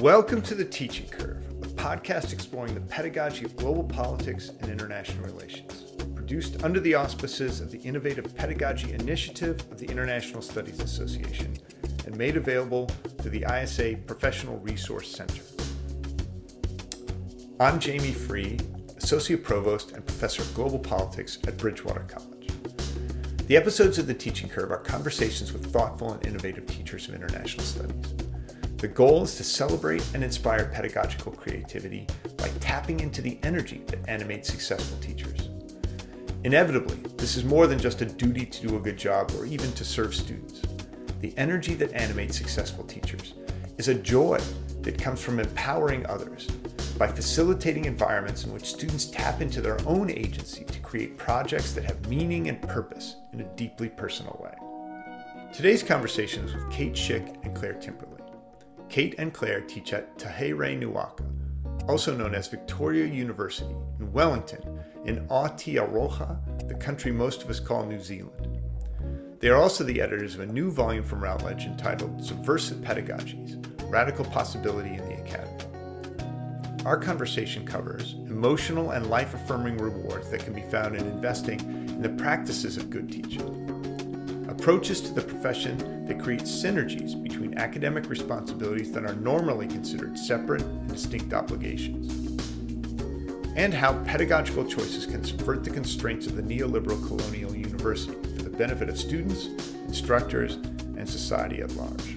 Welcome to The Teaching Curve, a podcast exploring the pedagogy of global politics and international relations. Produced under the auspices of the Innovative Pedagogy Initiative of the International Studies Association and made available through the ISA Professional Resource Center. I'm Jamie Frueh, Associate Provost and Professor of Global Politics at Bridgewater College. The episodes of The Teaching Curve are conversations with thoughtful and innovative teachers of international studies. The goal is to celebrate and inspire pedagogical creativity by tapping into the energy that animates successful teachers. Inevitably, this is more than just a duty to do a good job or even to serve students. The energy that animates successful teachers is a joy that comes from empowering others by facilitating environments in which students tap into their own agency to create projects that have meaning and purpose in a deeply personal way. Today's conversation is with Kate Schick and Claire Timperley. Kate and Claire teach at Te Herenga Waka, also known as Victoria University in Wellington, in Aotearoa, the country most of us call New Zealand. They are also the editors of a new volume from Routledge entitled Subversive Pedagogies Radical Possibility in the Academy. Our conversation covers emotional and life affirming rewards that can be found in investing in the practices of good teaching approaches to the profession that create synergies between academic responsibilities that are normally considered separate and distinct obligations, and how pedagogical choices can subvert the constraints of the neoliberal colonial university for the benefit of students, instructors, and society at large.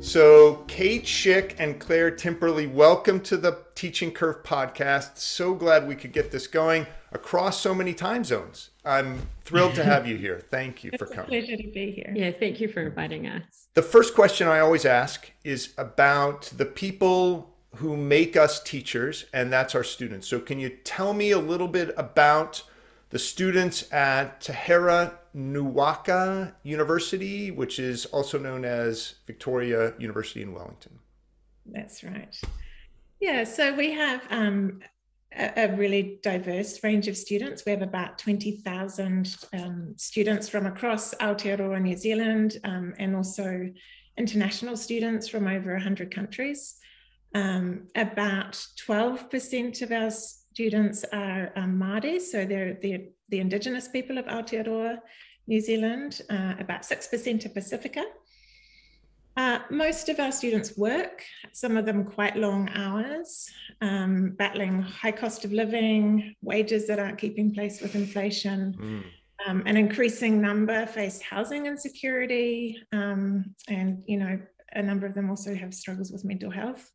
So, Kate Schick and Claire Timperley, welcome to the Teaching Curve podcast. So glad we could get this going across so many time zones. I'm thrilled to have you here. Thank you it's for coming. pleasure to be here. Yeah, thank you for inviting us. The first question I always ask is about the people who make us teachers, and that's our students. So, can you tell me a little bit about the students at Taheirai Nuaka University, which is also known as Victoria University in Wellington? That's right. Yeah, so we have um, a, really diverse range of students. We have about 20,000 um, students from across Aotearoa, New Zealand, um, and also international students from over 100 countries. Um, about 12% of our students are um, Māori, so they're, they're, the Indigenous people of Aotearoa, New Zealand. Uh, about 6% are Pacifica. Uh, most of our students work, some of them quite long hours, um, battling high cost of living, wages that aren't keeping pace with inflation. Mm. Um, an increasing number face housing insecurity, um, and you know a number of them also have struggles with mental health.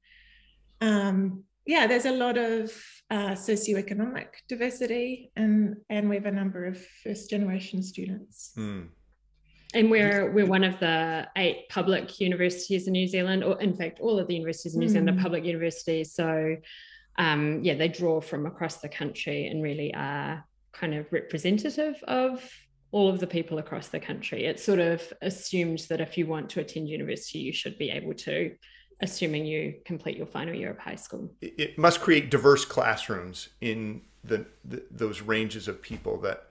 Um, yeah, there's a lot of uh, socioeconomic diversity, and and we have a number of first generation students. Mm. And we're we're one of the eight public universities in New Zealand, or in fact, all of the universities in New mm. Zealand are hmm. public universities. So, um, yeah, they draw from across the country and really are kind of representative of all of the people across the country. It's sort of assumed that if you want to attend university, you should be able to, assuming you complete your final year of high school. It must create diverse classrooms in the, the those ranges of people that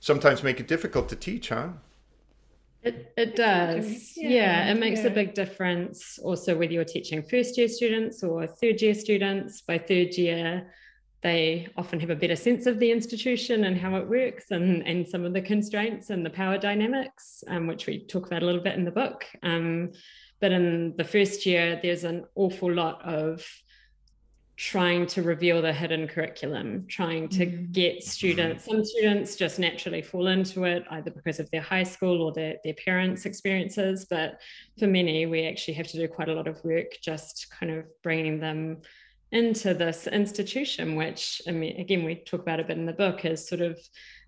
sometimes make it difficult to teach, huh? It, it does. Yeah, yeah it makes yeah. a big difference also whether you're teaching first year students or third year students. By third year, they often have a better sense of the institution and how it works and, and some of the constraints and the power dynamics, um, which we talk about a little bit in the book. Um, but in the first year, there's an awful lot of trying to reveal the hidden curriculum, trying to mm. get students, some students just naturally fall into it, either because of their high school or their, their parents' experiences. But for many, we actually have to do quite a lot of work just kind of bringing them into this institution, which, I mean, again, we talk about a bit in the book, is sort of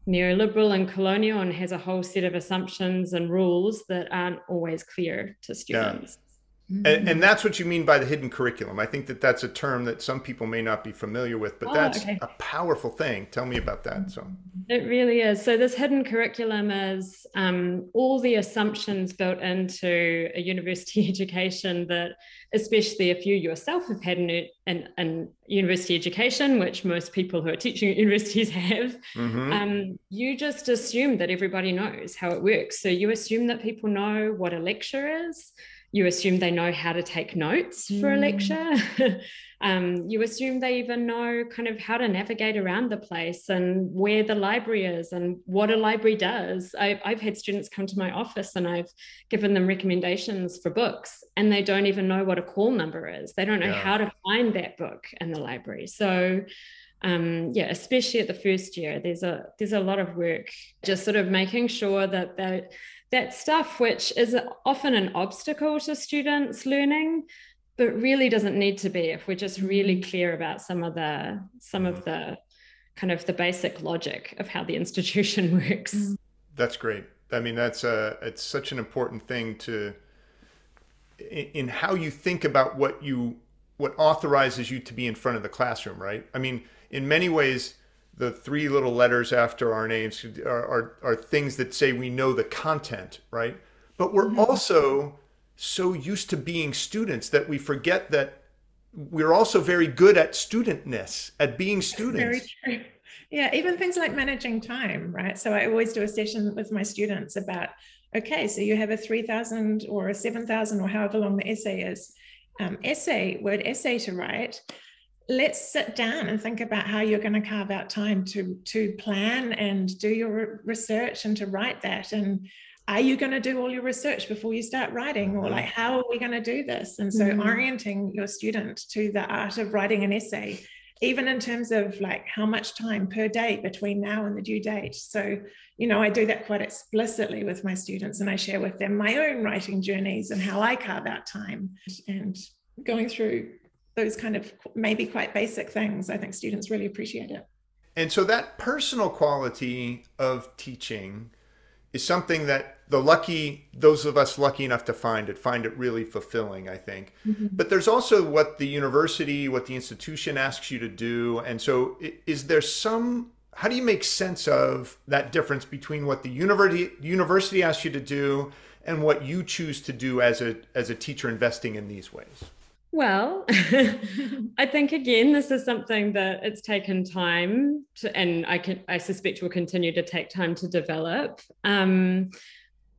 neoliberal and colonial and has a whole set of assumptions and rules that aren't always clear to students. Yeah. And, and, mm. that's what you mean by the hidden curriculum. I think that that's a term that some people may not be familiar with, but oh, that's okay. a powerful thing. Tell me about that. So it really is. So this hidden curriculum is um, all the assumptions built into a university education that, especially if you yourself have had an, an, an university education, which most people who are teaching at universities have, mm-hmm. um, you just assume that everybody knows how it works. So you assume that people know what a lecture is you assume they know how to take notes for a mm. lecture. um, you assume they even know kind of how to navigate around the place and where the library is and what a library does. I, I've had students come to my office and I've given them recommendations for books and they don't even know what a call number is. They don't know yeah. how to find that book in the library. So um, yeah, especially at the first year, there's a there's a lot of work just sort of making sure that that that stuff which is often an obstacle to students learning but really doesn't need to be if we're just really mm. clear about some of the some of the kind of the basic logic of how the institution works mm. that's great i mean that's a it's such an important thing to in, in how you think about what you what authorizes you to be in front of the classroom right i mean in many ways the three little letters after our names are, are, are things that say we know the content, right? But we're mm-hmm. also so used to being students that we forget that we're also very good at studentness, at being students. Very true. Yeah, even things like managing time, right? So I always do a session with my students about okay, so you have a 3,000 or a 7,000 or however long the essay is, um, essay, word essay to write let's sit down and think about how you're going to carve out time to to plan and do your research and to write that. And are you going to do all your research before you start writing? Or like how are we going to do this? And so mm-hmm. orienting your student to the art of writing an essay even in terms of like how much time per day between now and the due date. So you know i do that quite explicitly with my students and i share with them my own writing journeys and how i carve out time and going through those kind of maybe quite basic things, I think students really appreciate it. And so that personal quality of teaching is something that the lucky those of us lucky enough to find it find it really fulfilling i think mm-hmm. but there's also what the university what the institution asks you to do and so is there some how do you make sense of that difference between what the university university asks you to do and what you choose to do as a as a teacher investing in these ways well, I think again, this is something that it's taken time to, and I can, I suspect will continue to take time to develop. Um,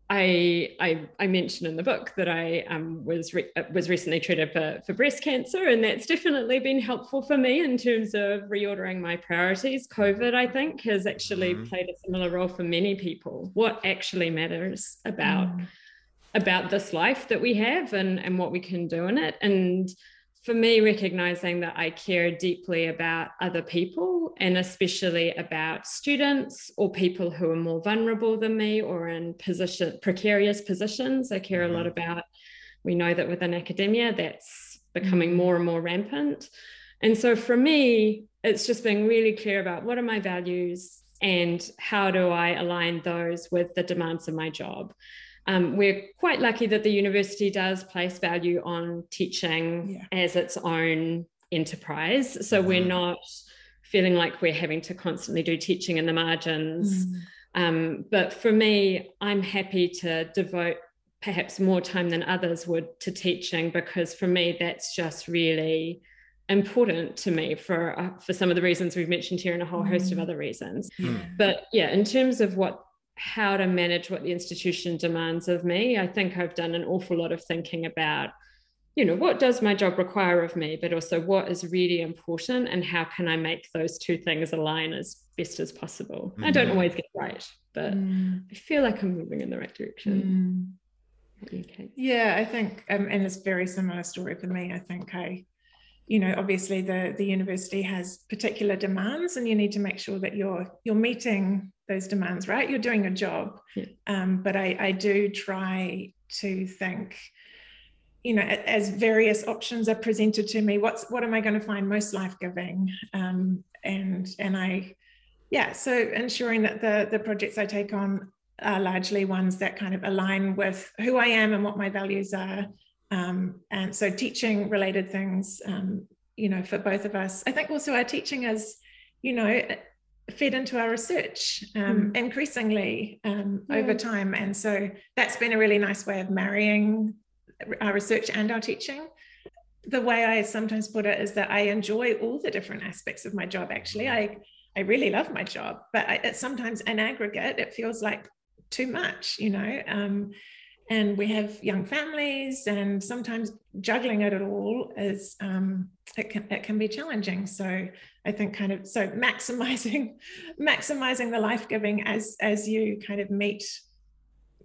I, I, I mentioned in the book that I um, was re- was recently treated for, for breast cancer, and that's definitely been helpful for me in terms of reordering my priorities. COVID, I think, has actually mm-hmm. played a similar role for many people. What actually matters about mm about this life that we have and, and what we can do in it. And for me, recognizing that I care deeply about other people and especially about students or people who are more vulnerable than me or in position precarious positions. I care mm-hmm. a lot mm-hmm. about, we know that within academia, that's becoming mm-hmm. more and more rampant. And so for me, it's just being really clear about what are my values and how do I align those with the demands of my job. Um, we're quite lucky that the university does place value on teaching yeah. as its own enterprise. So mm. we're not feeling like we're having to constantly do teaching in the margins. Mm. Um, but for me, I'm happy to devote perhaps more time than others would to teaching because for me, that's just really important to me for uh, for some of the reasons we've mentioned here and a whole host of mm. other reasons. Mm. But yeah, in terms of what how to manage what the institution demands of me. I think I've done an awful lot of thinking about, you know, what does my job require of me, but also what is really important and how can I make those two things align as best as possible. Mm. I don't mm-hmm. always get it right, but mm. I feel like I'm moving in the right direction. Mm. Okay. Yeah, I think, um, and it's very similar story for me. I think I you know obviously the the university has particular demands and you need to make sure that you're you're meeting those demands right? You're doing a job. Yeah. um, but I, I do try to think you know as various options are presented to me what's what am i going to find most life-giving? Um, and and i yeah so ensuring that the the projects i take on are largely ones that kind of align with who i am and what my values are um, and so teaching related things, um, you know, for both of us. I think also our teaching is, you know, fed into our research um, mm. increasingly um, yeah. over time. And so that's been a really nice way of marrying our research and our teaching. The way I sometimes put it is that I enjoy all the different aspects of my job. Actually, I I really love my job, but I, sometimes in aggregate it feels like too much, you know. Um, and we have young families and sometimes juggling it at all is um, it can it can be challenging. So i think kind of so maximizing maximizing the life giving as as you kind of meet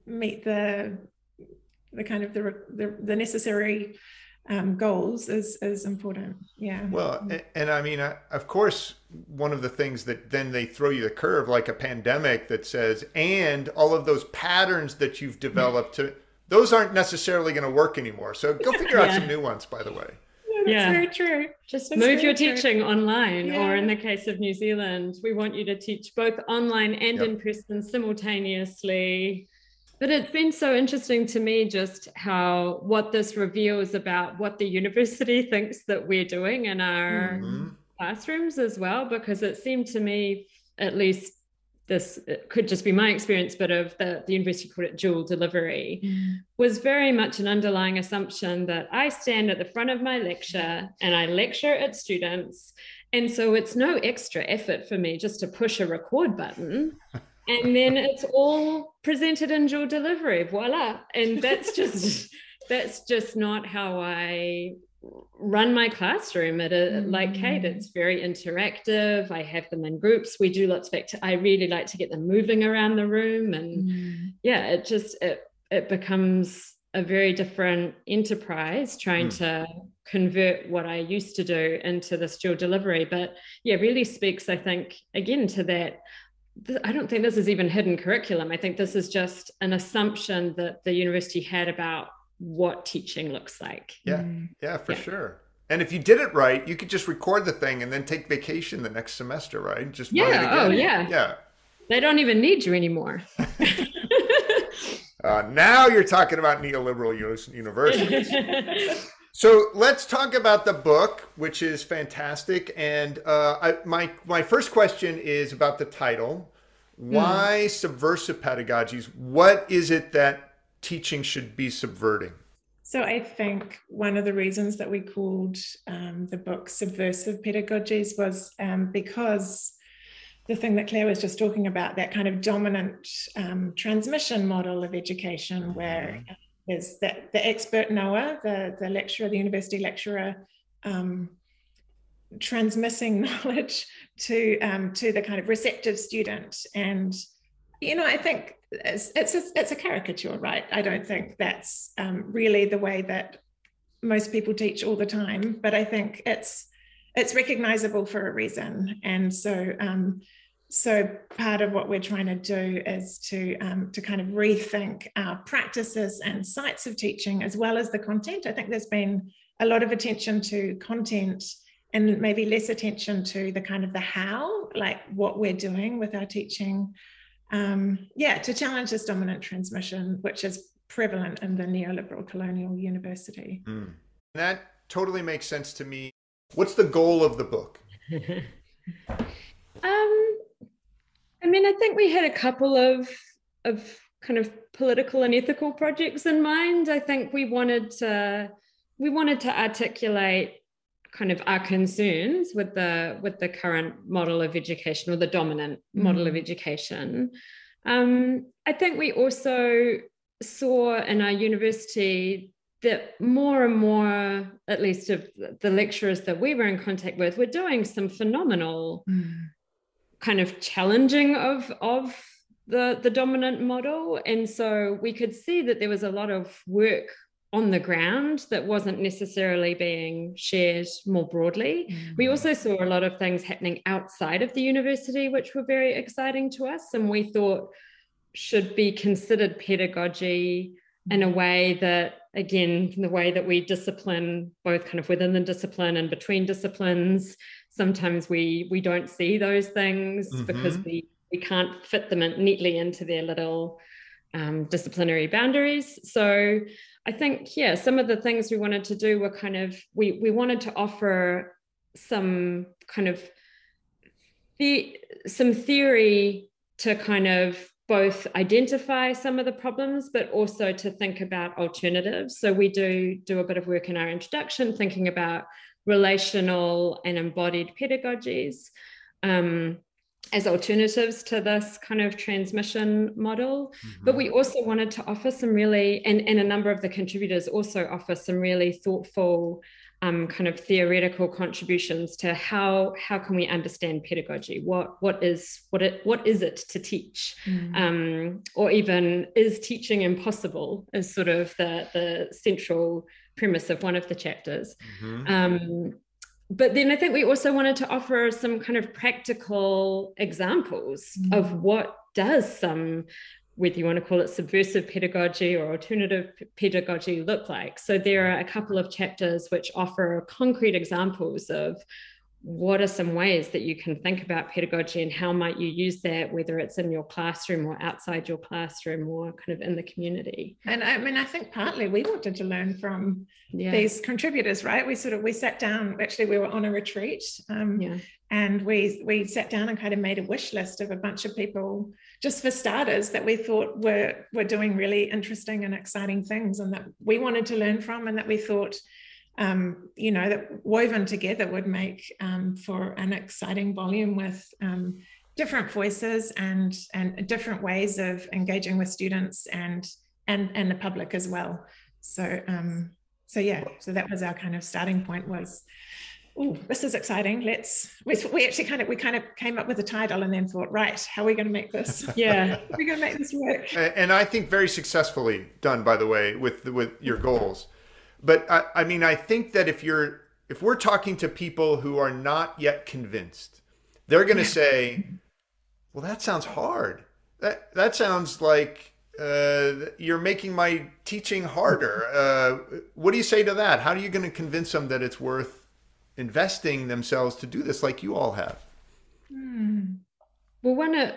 meet the the kind of the the, the necessary um, goals is is important. Yeah. Well, and, and I mean, I, of course, one of the things that then they throw you the curve, like a pandemic, that says, and all of those patterns that you've developed to those aren't necessarily going to work anymore. So go figure yeah. out some new ones. By the way. Yeah, yeah. very true. Just move your true. teaching online, yeah. or in the case of New Zealand, we want you to teach both online and yep. in person simultaneously but it's been so interesting to me just how what this reveals about what the university thinks that we're doing in our mm-hmm. classrooms as well, because it seemed to me, at least this could just be my experience, but of the, the university called it dual delivery, mm. was very much an underlying assumption that I stand at the front of my lecture and I lecture at students. And so it's no extra effort for me just to push a record button. and then it's all presented in dual delivery. Voila. And that's just that's just not how i run my classroom. At a mm. like kate it's very interactive. I have them in groups. We do lots of act- i really like to get them moving around the room. And mm. yeah it just it it becomes a very different enterprise trying mm. to convert what i used to do into this dual delivery. But yeah really speaks i think again to that I don't think this is even hidden curriculum. I think this is just an assumption that the university had about what teaching looks like. Yeah, mm. yeah, for yeah. sure. And if you did it right, you could just record the thing and then take vacation the next semester, right? Just yeah, oh yeah, yeah. They don't even need you anymore. uh, now you're talking about neoliberal universities. So let's talk about the book, which is fantastic. And uh, I, my my first question is about the title. Why mm. subversive pedagogies? What is it that teaching should be subverting? So I think one of the reasons that we called um, the book "Subversive Pedagogies" was um, because the thing that Claire was just talking about, that kind of dominant um, transmission model of education, where is that the expert knower, the, the lecturer, the university lecturer, um, transmitting knowledge to um, to the kind of receptive student. And you know, I think it's it's a, it's a caricature, right? I don't think that's um, really the way that most people teach all the time. But I think it's it's recognizable for a reason, and so um, so part of what we're trying to do is to um, to kind of rethink our practices and sites of teaching as well as the content. I think there's been a lot of attention to content and maybe less attention to the kind of the how, like what we're doing with our teaching. Um, yeah, to challenge this dominant transmission, which is prevalent in the neoliberal colonial university. Mm. That totally makes sense to me. What's the goal of the book? um, I mean, I think we had a couple of of kind of political and ethical projects in mind. I think we wanted to we wanted to articulate kind of our concerns with the with the current model of education or the dominant mm-hmm. model of education. Um, I think we also saw in our university that more and more, at least of the lecturers that we were in contact with, were doing some phenomenal mm kind of challenging of of the the dominant model and so we could see that there was a lot of work on the ground that wasn't necessarily being shared more broadly. Mm-hmm. We also saw a lot of things happening outside of the university, which were very exciting to us, and we thought should be considered pedagogy in a way that, again, the way that we discipline both kind of within the discipline and between disciplines, sometimes we we don't see those things mm-hmm. because we we can't fit them in neatly into their little um, disciplinary boundaries. So I think yeah, some of the things we wanted to do were kind of we we wanted to offer some kind of the some theory to kind of both identify some of the problems but also to think about alternatives so we do do a bit of work in our introduction thinking about relational and embodied pedagogies. Um, as alternatives to this kind of transmission model. Mm-hmm. But we also wanted to offer some really, and, and a number of the contributors also offer some really thoughtful um, kind of theoretical contributions to how how can we understand pedagogy what what is what it what is it to teach mm. um, or even is teaching impossible is sort of the the central premise of one of the chapters mm-hmm. um, but then I think we also wanted to offer some kind of practical examples mm. of what does some whether you want to call it subversive pedagogy or alternative pedagogy look like. So there are a couple of chapters which offer concrete examples of what are some ways that you can think about pedagogy and how might you use that whether it's in your classroom or outside your classroom or kind of in the community and i mean i think partly we wanted to learn from yeah. these contributors right we sort of we sat down actually we were on a retreat um, yeah. and we we sat down and kind of made a wish list of a bunch of people just for starters that we thought were were doing really interesting and exciting things and that we wanted to learn from and that we thought um, you know that woven together would make um, for an exciting volume with um, different voices and and different ways of engaging with students and and and the public as well. So um so yeah so that was our kind of starting point was oh, this is exciting. Let's we, we actually kind of we kind of came up with a title and then thought, right, how are we going to make this? Yeah, we're going to make this work. And I think very successfully done, by the way, with with your goals. But I, I mean, I think that if you're if we're talking to people who are not yet convinced, they're going to say, "Well, that sounds hard. That that sounds like." Uh, you're making my teaching harder. Uh, what do you say to that? How are you going to convince them that it's worth investing themselves to do this like you all have hmm. well one of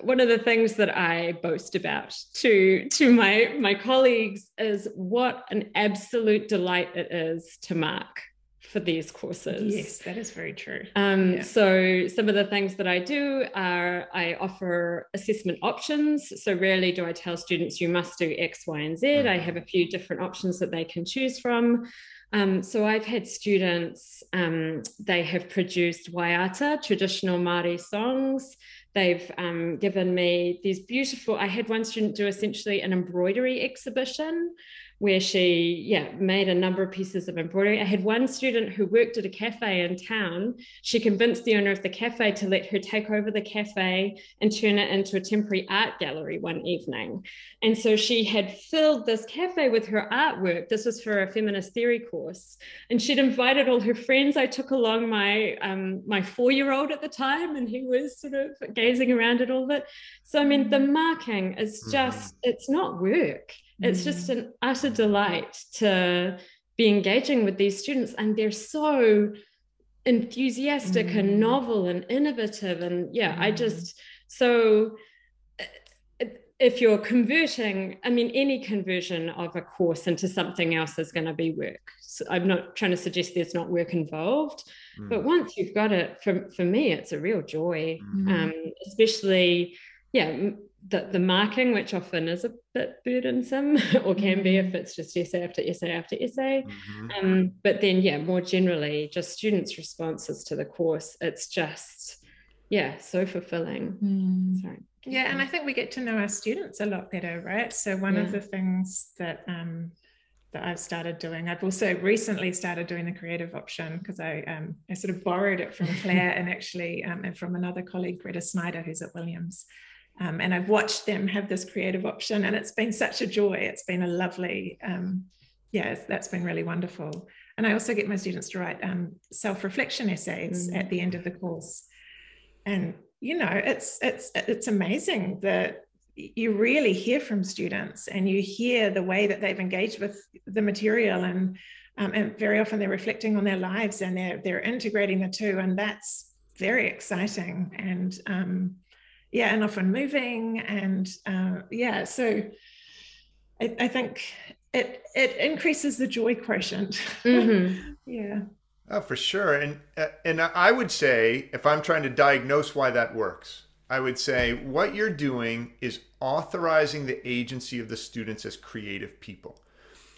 one of the things that I boast about to to my my colleagues is what an absolute delight it is to mark for these courses. Yes, that is very true. Um, yeah. So some of the things that I do are I offer assessment options. So rarely do I tell students you must do X, Y, and Z. Mm-hmm. I have a few different options that they can choose from. Um, so I've had students, um, they have produced waiata, traditional Māori songs. They've um, given me these beautiful, I had one student do essentially an embroidery exhibition where she yeah made a number of pieces of embroidery. I had one student who worked at a cafe in town. She convinced the owner of the cafe to let her take over the cafe and turn it into a temporary art gallery one evening. And so she had filled this cafe with her artwork. This was for a feminist theory course. And she'd invited all her friends. I took along my um, my four-year-old at the time and he was sort of gazing around at all of it. So i mean the mm. marking is mm-hmm. just it's not work it's just an utter delight to be engaging with these students, and they're so enthusiastic mm. and novel and innovative. And yeah, mm. I just so if you're converting, I mean, any conversion of a course into something else is going to be work. So I'm not trying to suggest there's not work involved, mm. but once you've got it, for, for me, it's a real joy, mm. um, especially, yeah, the, the marking, which often is a bit burdensome or can be if mm-hmm. it's just essay after essay after essay. Mm-hmm. Um, but then, yeah, more generally, just students' responses to the course, it's just, yeah, so fulfilling. Mm. Sorry. Yeah, and I think we get to know our students a lot better, right? So one yeah. of the things that um, that I've started doing, I've also recently started doing the creative option because I um, I sort of borrowed it from Claire and actually um, and from another colleague, Greta Snyder, who's at Williams. Um, and I've watched them have this creative option, and it's been such a joy. It's been a lovely, um, yeah, that's been really wonderful. And I also get my students to write um, self-reflection essays mm. at the end of the course, and you know, it's it's it's amazing that you really hear from students, and you hear the way that they've engaged with the material, and um, and very often they're reflecting on their lives, and they're they're integrating the two, and that's very exciting. And um, yeah, and often moving. And uh, yeah, so I, I, think it it increases the joy quotient. Mm-hmm. yeah. Oh, for sure. And uh, and I would say if I'm trying to diagnose why that works, I would say what you're doing is authorizing the agency of the students as creative people.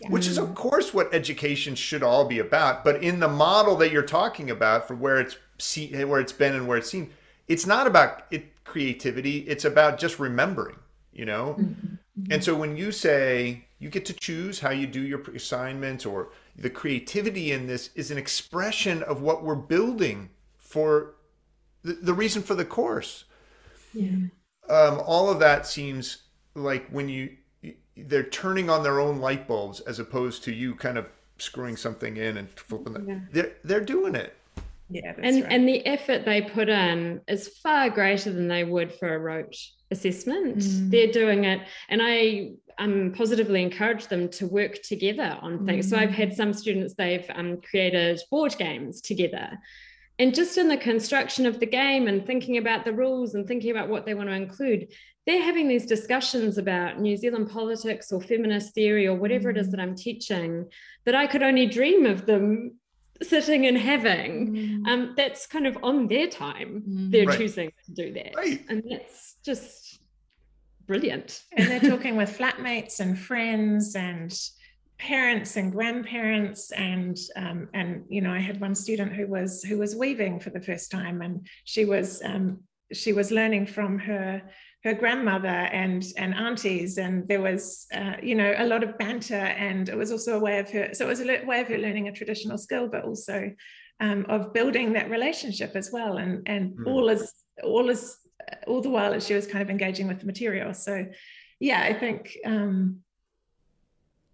Yeah. Which is, of course, what education should all be about. But in the model that you're talking about, for where it's see, where it's been and where it's seen, it's not about it creativity it's about just remembering you know mm-hmm. and so when you say you get to choose how you do your assignments or the creativity in this is an expression of what we're building for the, the reason for the course yeah. um, all of that seems like when you they're turning on their own light bulbs as opposed to you kind of screwing something in and flipping them. Yeah. They're they're doing it. Yeah, and right. and the effort they put in is far greater than they would for a rote assessment. Mm. They're doing it, and I um, positively encourage them to work together on things. Mm. So I've had mm. some students they've um, created board games together, and just in the construction of the game and thinking about the rules and thinking about what they want to include, they're having these discussions about New Zealand politics or feminist theory or whatever mm. it is mm. that I'm teaching that I could only dream of them sitting and having. Mm. Um, that's kind of on their time. Mm. They're right. choosing to do that. Right. And that's just brilliant. And they're talking with flatmates and friends and parents and grandparents and um, and you know I had one student who was who was weaving for the first time and she was um, she was learning from her her grandmother and and aunties and there was uh, you know a lot of banter and it was also a way of her so it was a way of her learning a traditional skill but also um, of building that relationship as well and and mm. all is all is all the while as she was kind of engaging with the material so yeah i think um,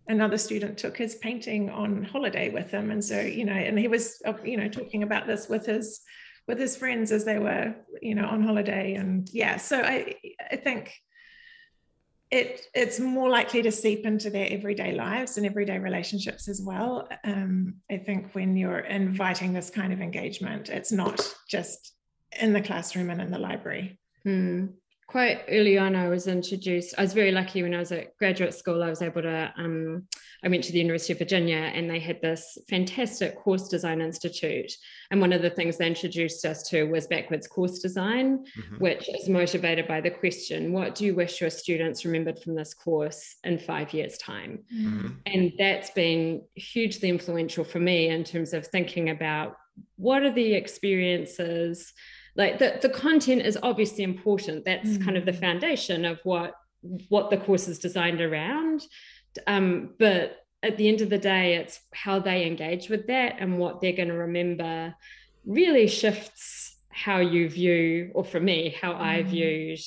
another student took his painting on holiday with him and so you know and he was uh, you know talking about this with his with his friends as they were, you know, on holiday. And yeah, so I I think it it's more likely to seep into their everyday lives and everyday relationships as well. Um, I think when you're inviting this kind of engagement, it's not just in the classroom and in the library. Hmm quite early on i was introduced i was very lucky when i was at graduate school i was able to um, i went to the university of virginia and they had this fantastic course design institute and one of the things they introduced us to was backwards course design mm-hmm. which is motivated by the question what do you wish your students remembered from this course in five years time mm-hmm. and that's been hugely influential for me in terms of thinking about what are the experiences like the, the content is obviously important that's mm. kind of the foundation of what what the course is designed around um, but at the end of the day it's how they engage with that and what they're going to remember really shifts how you view or for me how mm. i viewed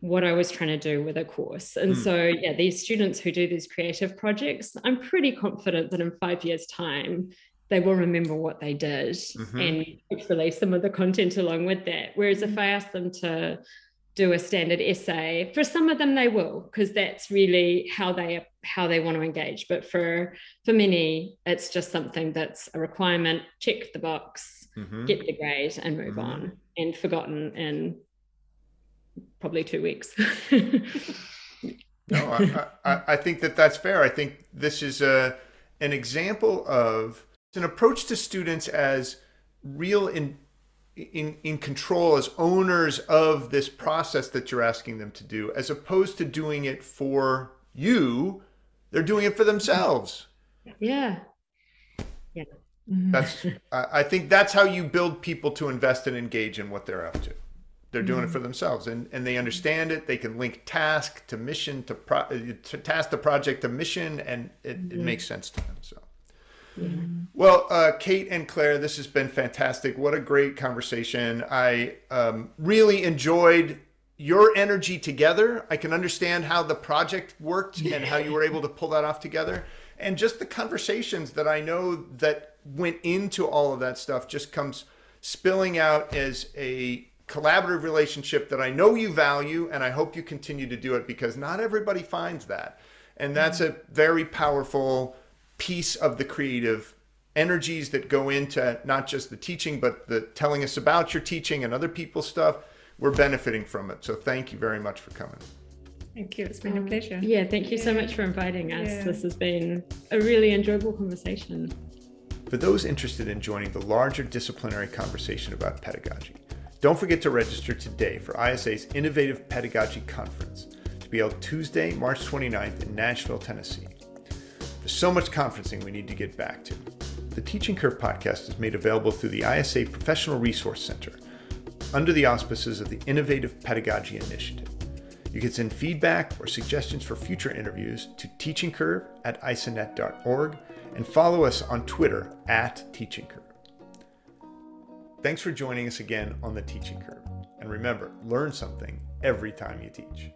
what i was trying to do with a course and mm. so yeah these students who do these creative projects i'm pretty confident that in five years time they will remember what they did mm-hmm. and hopefully some of the content along with that. Whereas if I ask them to do a standard essay, for some of them they will, because that's really how they how they want to engage. But for for many, it's just something that's a requirement, check the box, mm-hmm. get the grade, and move mm-hmm. on, and forgotten in probably two weeks. no, I, I, I think that that's fair. I think this is a an example of an approach to students as real in in in control as owners of this process that you're asking them to do as opposed to doing it for you. They're doing it for themselves. Yeah. Yeah. That's i think that's how you build people to invest and engage in what they're up to. They're doing mm-hmm. it for themselves and and they understand it. They can link task to mission to, pro, to task the project to mission and it, mm-hmm. it makes sense to them so well, uh, Kate and Claire, this has been fantastic. What a great conversation. I um, really enjoyed your energy together. I can understand how the project worked and how you were able to pull that off together. And just the conversations that I know that went into all of that stuff just comes spilling out as a collaborative relationship that I know you value and I hope you continue to do it because not everybody finds that. And that's a very powerful piece of the creative energies that go into not just the teaching, but the telling us about your teaching and other people's stuff. We're benefiting from it. So thank you very much for coming. Thank you. It's been a pleasure. Yeah, thank you so much for inviting us. Yeah. This has been a really enjoyable conversation. For those interested in joining the larger disciplinary conversation about pedagogy, don't forget to register today for ISA's Innovative Pedagogy Conference to be held Tuesday, March 29th in Nashville, Tennessee. There's so much conferencing we need to get back to. The Teaching Curve podcast is made available through the ISA Professional Resource Center, under the auspices of the Innovative Pedagogy Initiative. You can send feedback or suggestions for future interviews to teachingcurve at isanet.org and follow us on Twitter at teachingcurve. Thanks for joining us again on the Teaching Curve. And remember, learn something every time you teach.